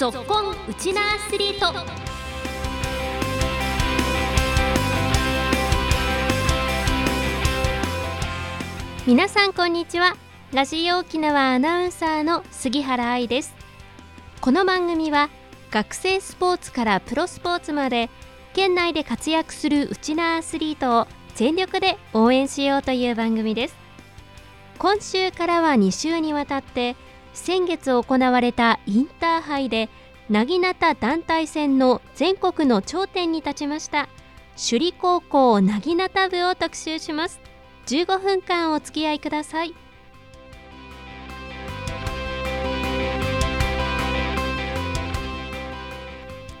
ぞっこんウチナアスリート。皆さんこんにちは。ラジオ沖縄アナウンサーの杉原愛です。この番組は学生スポーツからプロスポーツまで県内で活躍するウチナアスリートを全力で応援しようという番組です。今週からは2週にわたって先月行われたインターハイでなぎなた団体戦の全国の頂点に立ちました。首里高校なぎなた部を特集します。15分間お付き合いください。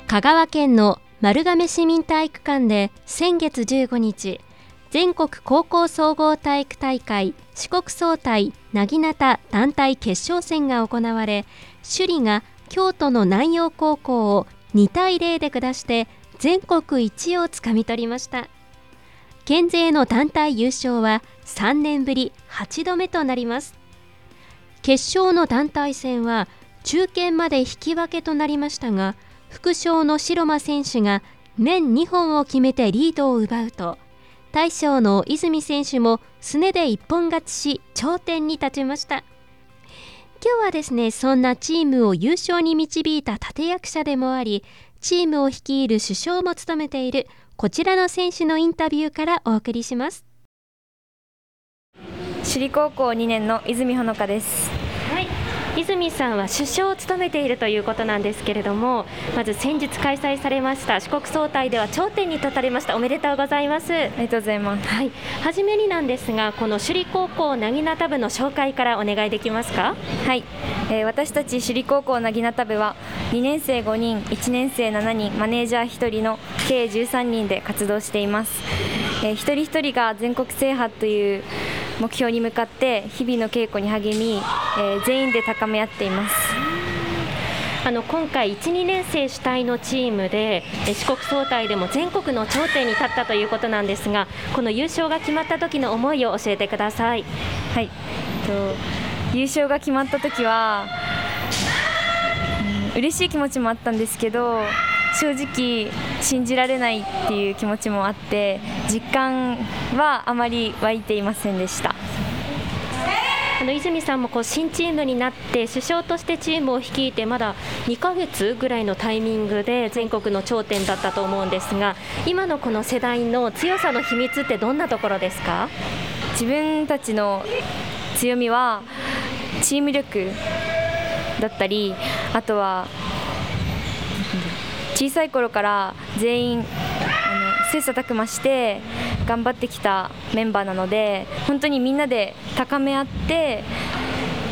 香川県の丸亀市民体育館で先月15日全国高校総合体育大会四国総体なぎなた団体決勝戦が行われ首里が京都の南陽高校を2対0で下して全国一をつかみ取りました。県勢の団体優勝は3年ぶり8度目となります。決勝の団体戦は中堅まで引き分けとなりましたが副将の白間選手が面2本を決めてリードを奪うと大将の泉選手もすねで一本勝ちし頂点に立ちました。今日はですねそんなチームを優勝に導いた立役者でもありチームを率いる首相も務めているこちらの選手のインタビューからお送りします。首里高校2年の泉ほのかです。泉さんは首相を務めているということなんですけれどもまず先日開催されました四国総体では頂点に立たれました。おめでとうございます。ありがとうございます。はい。初めになんですがこの首里高校なぎなた部の紹介からお願いできますか？はい、えー、私たち首里高校なぎなた部は2年生5人1年生7人マネージャー1人の計13人で活動しています、えー、一人一人が全国制覇という目標に向かって日々の稽古に励み、えー、全員で高め合っています。あの今回、1、2年生主体のチームで四国総体でも全国の頂点に立ったということなんですがこの優勝が決まった時の思いを教えてください。はい、と優勝が決まった時は、うん、嬉しい気持ちもあったんですけど正直信じられないっていう気持ちもあって実感はあまり湧いていませんでした。あの泉さんもこう新チームになって首相としてチームを率いてまだ2ヶ月ぐらいのタイミングで全国の頂点だったと思うんですが今のこの世代の強さの秘密ってどんなところですか？自分たちの強みはチーム力だったりあとは小さい頃から全員あの切磋琢磨して頑張ってきたメンバーなので本当にみんなで高め合って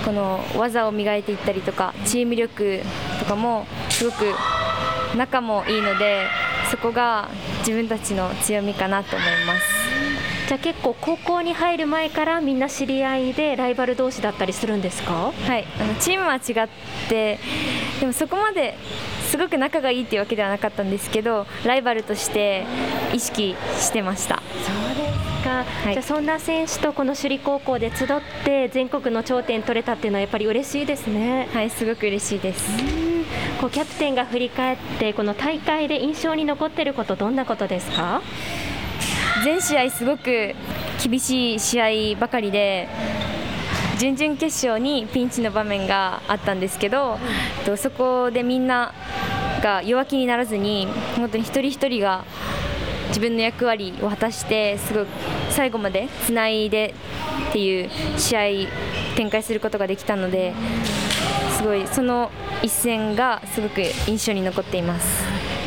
この技を磨いていったりとかチーム力とかもすごく仲もいいのでそこが自分たちの強みかなと思います。じゃあ結構高校に入る前からみんな知り合いでライバル同士だったりするんですか？はいあのチームは違ってでもそこまですごく仲がいいっていうわけではなかったんですけどライバルとして意識してました。そうですか、はい、じゃあそんな選手とこの首里高校で集って全国の頂点取れたっていうのはやっぱり嬉しいですね。はいすごく嬉しいです。こうキャプテンが振り返ってこの大会で印象に残っていることどんなことですか？全試合すごく厳しい試合ばかりで準々決勝にピンチの場面があったんですけど、うん、そこでみんなが弱気にならずに本当に一人一人が自分の役割を果たしてすごく最後までつないでっていう試合展開することができたのですごいその一戦がすごく印象に残っています。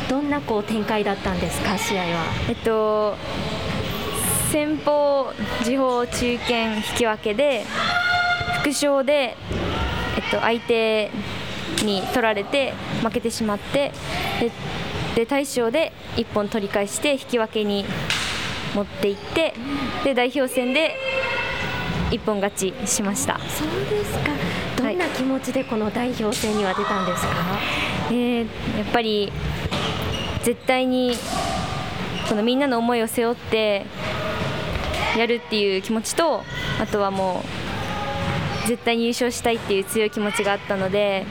どんなこう展開だったんですか試合は？えっと先方、時報、中堅、引き分けで副賞で、えっと、相手に取られて負けてしまってで大賞で1本取り返して引き分けに持っていってで代表戦で一本勝ちしました。そうですか。どんな気持ちでこの代表戦には出たんですか、はい、えー、やっぱり絶対にこのみんなの思いを背負ってやるっていう気持ちとあとはもう絶対に優勝したいっていう強い気持ちがあったので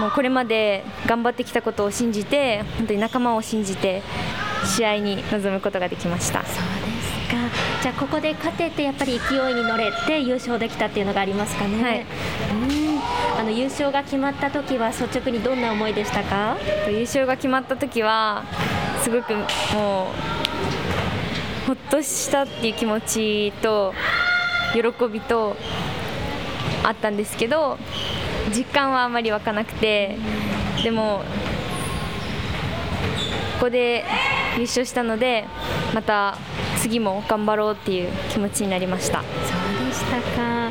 もうこれまで頑張ってきたことを信じて本当に仲間を信じて試合に臨むことができました。じゃあここで勝ててやっぱり勢いに乗れて優勝できたっていうのがありますかね、はい、うん。あの優勝が決まった時は率直にどんな思いでしたか？優勝が決まった時はすごくもうほっとしたっていう気持ちと喜びとあったんですけど実感はあまり湧かなくてでもここで優勝したのでまた次も頑張ろうっていう気持ちになりました。そうでしたか。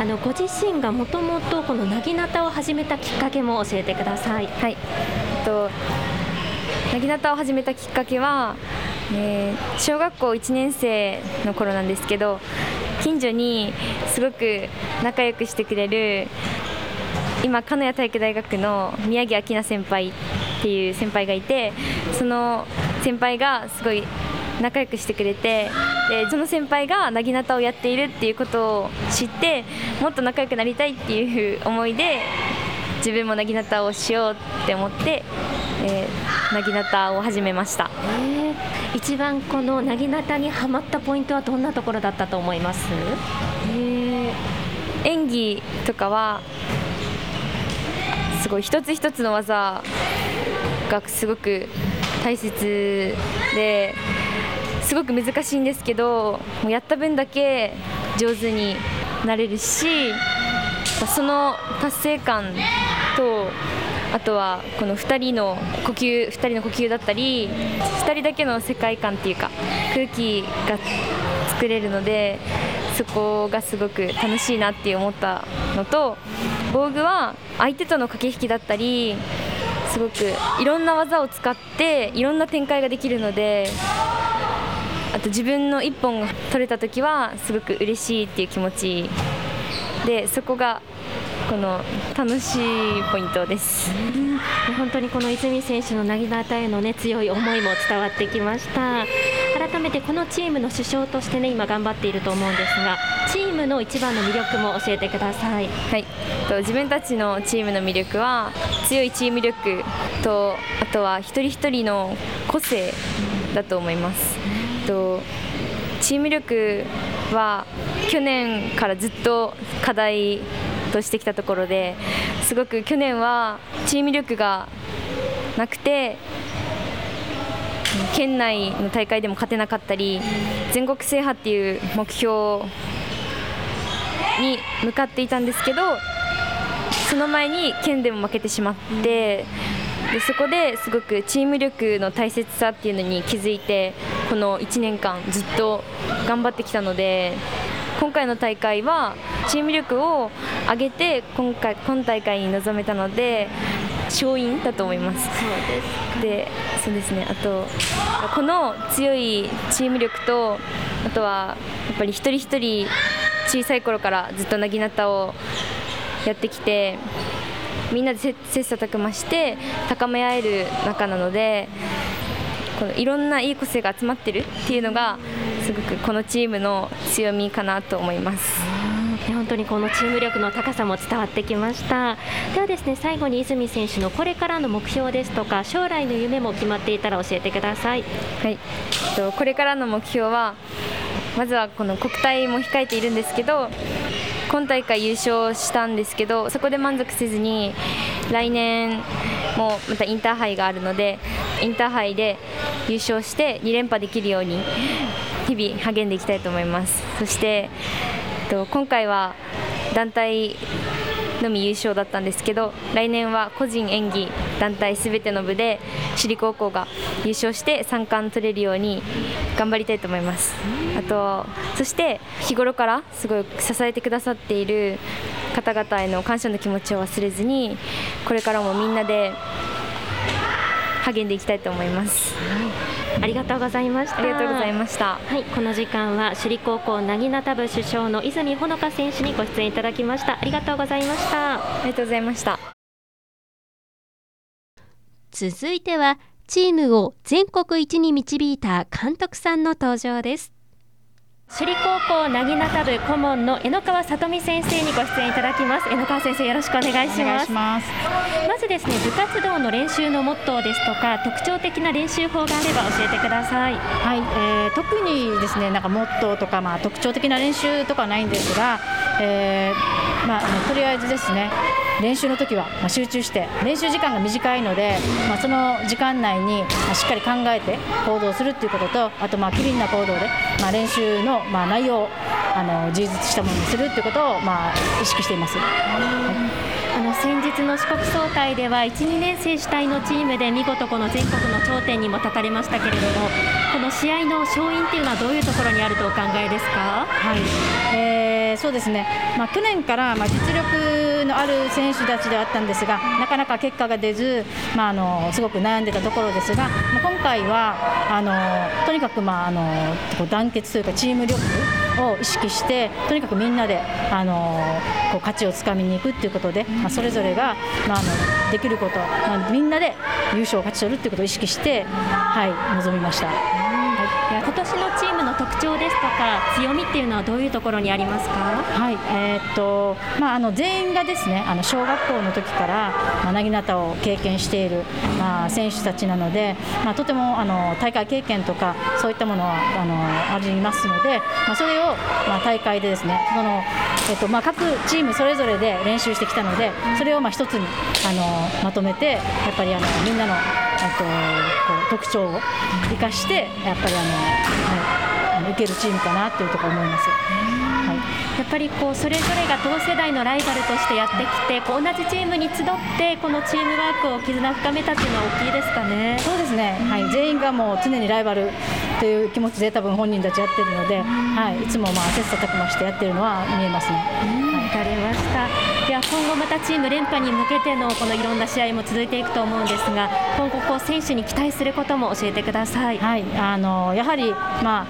あのご自身がもともとこのなぎなたを始めたきっかけも教えてください。はい。となぎなたを始めたきっかけは、えー、小学校1年生の頃なんですけど近所にすごく仲良くしてくれる今鹿屋体育大学の宮城明菜先輩っていう先輩がいてその先輩がすごい仲良くしてくれてでその先輩がなぎなたをやっているっていうことを知ってもっと仲良くなりたいっていう思いで自分もなぎなたをしようって思ってえー、なぎなたを始めました、えー、一番このなぎなたにはまったポイントはどんなところだったと思います、えー、演技とかはすごい一つ一つの技がすごく大切ですごく難しいんですけどもうやった分だけ上手になれるしその達成感とあとはこの2人の呼吸2人の呼吸だったり2人だけの世界観っていうか空気が作れるのでそこがすごく楽しいなって思ったのと防具は相手との駆け引きだったりすごくいろんな技を使っていろんな展開ができるのであと自分の1本が取れた時はすごく嬉しいっていう気持ちでそこがこの楽しいポイントです。本当にこの泉選手のなぎなたへの、ね、強い思いも伝わってきました改めてこのチームの主将としてね今頑張っていると思うんですがチームの一番の魅力も教えてください。はい。と自分たちのチームの魅力は強いチーム力とあとは一人一人の個性だと思います。とチーム力は去年からずっと課題としてきたところですごく去年はチーム力がなくて県内の大会でも勝てなかったり全国制覇っていう目標に向かっていたんですけどその前に県でも負けてしまってでそこですごくチーム力の大切さっていうのに気づいてこの1年間ずっと頑張ってきたので今回の大会はチーム力を上げて今回今大会に臨めたので勝因だと思います。そうですでそうですねあとこの強いチーム力とあとはやっぱり一人一人小さい頃からずっとなぎなたをやってきてみんなで切磋琢磨して高め合える仲なのでこのいろんないい個性が集まってるっていうのがすごくこのチームの強みかなと思います。本当にこのチーム力の高さも伝わってきました。ではですね最後に泉選手のこれからの目標ですとか将来の夢も決まっていたら教えてください。はい。えっとこれからの目標はまずはこの国体も控えているんですけど今大会優勝したんですけどそこで満足せずに来年もまたインターハイがあるのでインターハイで優勝して2連覇できるように日々励んでいきたいと思います。そしてと今回は団体のみ優勝だったんですけど来年は個人演技団体すべての部で首里高校が優勝して3冠取れるように頑張りたいと思いますあとそして日頃からすごい支えてくださっている方々への感謝の気持ちを忘れずにこれからもみんなで励んでいきたいと思います。ありがとうございました。ありがとうございました。はい、この時間は首里高校なぎなた部主将の泉ほのか選手にご出演いただきました。ありがとうございました。ありがとうございました。続いてはチームを全国一に導いた監督さんの登場です。首里高校なぎなた部顧問の江野川さとみ先生にご出演いただきます。江野川先生よろしくお願いします。まずですね部活動の練習のモットーですとか特徴的な練習法があれば教えてください。はい、えー、特にですねなんかモットーとかまあ特徴的な練習とかはないんですが、えー、まあ、とりあえずですね練習の時は集中して練習時間が短いので、まあ、その時間内にしっかり考えて行動するということとあとまあ機敏な行動で、まあ、練習のま内容をあの充実したものにするということをまあ意識しています。はいあの先日の四国総体では1、2年生主体のチームで見事この全国の頂点にも立たれましたけれどもこの試合の勝因っていうのはどういうところにあるとお考えですか？はい、えー、そうですね、まあ、去年からまあ実力のある選手たちではあったんですがなかなか結果が出ず、まあ、あのすごく悩んでたところですが、まあ、今回はあのとにかく、まあ、あの団結というかチーム力を意識してとにかくみんなであのこう勝ちをつかみに行くということで、まあ、それぞれが、まあ、あのできること、まあ、みんなで優勝を勝ち取るということを意識して、はい、臨みました。は、今年のチームの特徴ですとか強みっていうのはどういうところにありますか？はい、えー、っとまああの全員がですねあの小学校の時からまあ、なぎなたを経験しているまあ選手たちなので、まあとてもあの大会経験とかそういったものはあのありますので、まあそれをまあ大会でですねそのえっとまあ各チームそれぞれで練習してきたのでそれをまあ一つにあのまとめてやっぱりあのみんなのとこう特徴を生かしてやっぱりあの、はい、いけるチームかなというところ思います。はい、やっぱりこうそれぞれが同世代のライバルとしてやってきてこう同じチームに集ってこのチームワークを絆を深めたっていうのは大きいですかね。そうですね、はい、全員がもう常にライバルという気持ちで多分本人たちやってるので、はい、いつもまあ切磋琢磨してやってるのは見えますね。わ、かりました。では今後またチーム連覇に向けてのこのいろんな試合も続いていくと思うんですが、今後こう選手に期待することも教えてください。はい、あのやはりまあ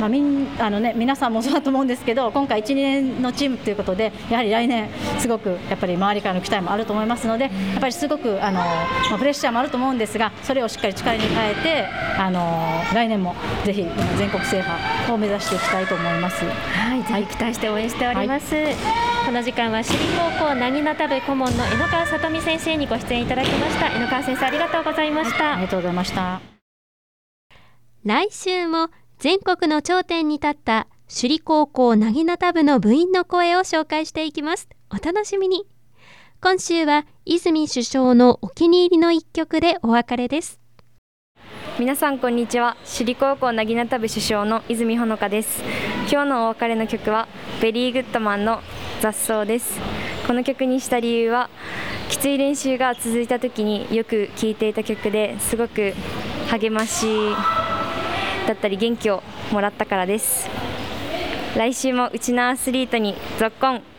まあみんあのね皆さんもそうだと思うんですけど、今回1、2年のチームということでやはり来年すごくやっぱり周りからの期待もあると思いますので、やっぱりすごくあのまあプレッシャーもあると思うんですが、それをしっかり力に変えてあの来年もぜひ全国制覇を目指していきたいと思います。はい、期待して応援しております。はい、この時間は首里高校なぎなた部顧問の江野川さとみ先生にご出演いただきました。江野川先生ありがとうございました。はい、ありがとうございました。来週も全国の頂点に立った首里高校なぎなた部の部員の声を紹介していきます。お楽しみに。今週は泉首相のお気に入りの一曲でお別れです。皆さんこんにちは首里高校なぎなた部主将の泉ほのかです今日のお別れの曲はベリーグッドマンの雑草です。この曲にした理由はきつい練習が続いた時によく聴いていた曲ですごく励ましだったり元気をもらったからです。来週もうちのアスリートにぞっこん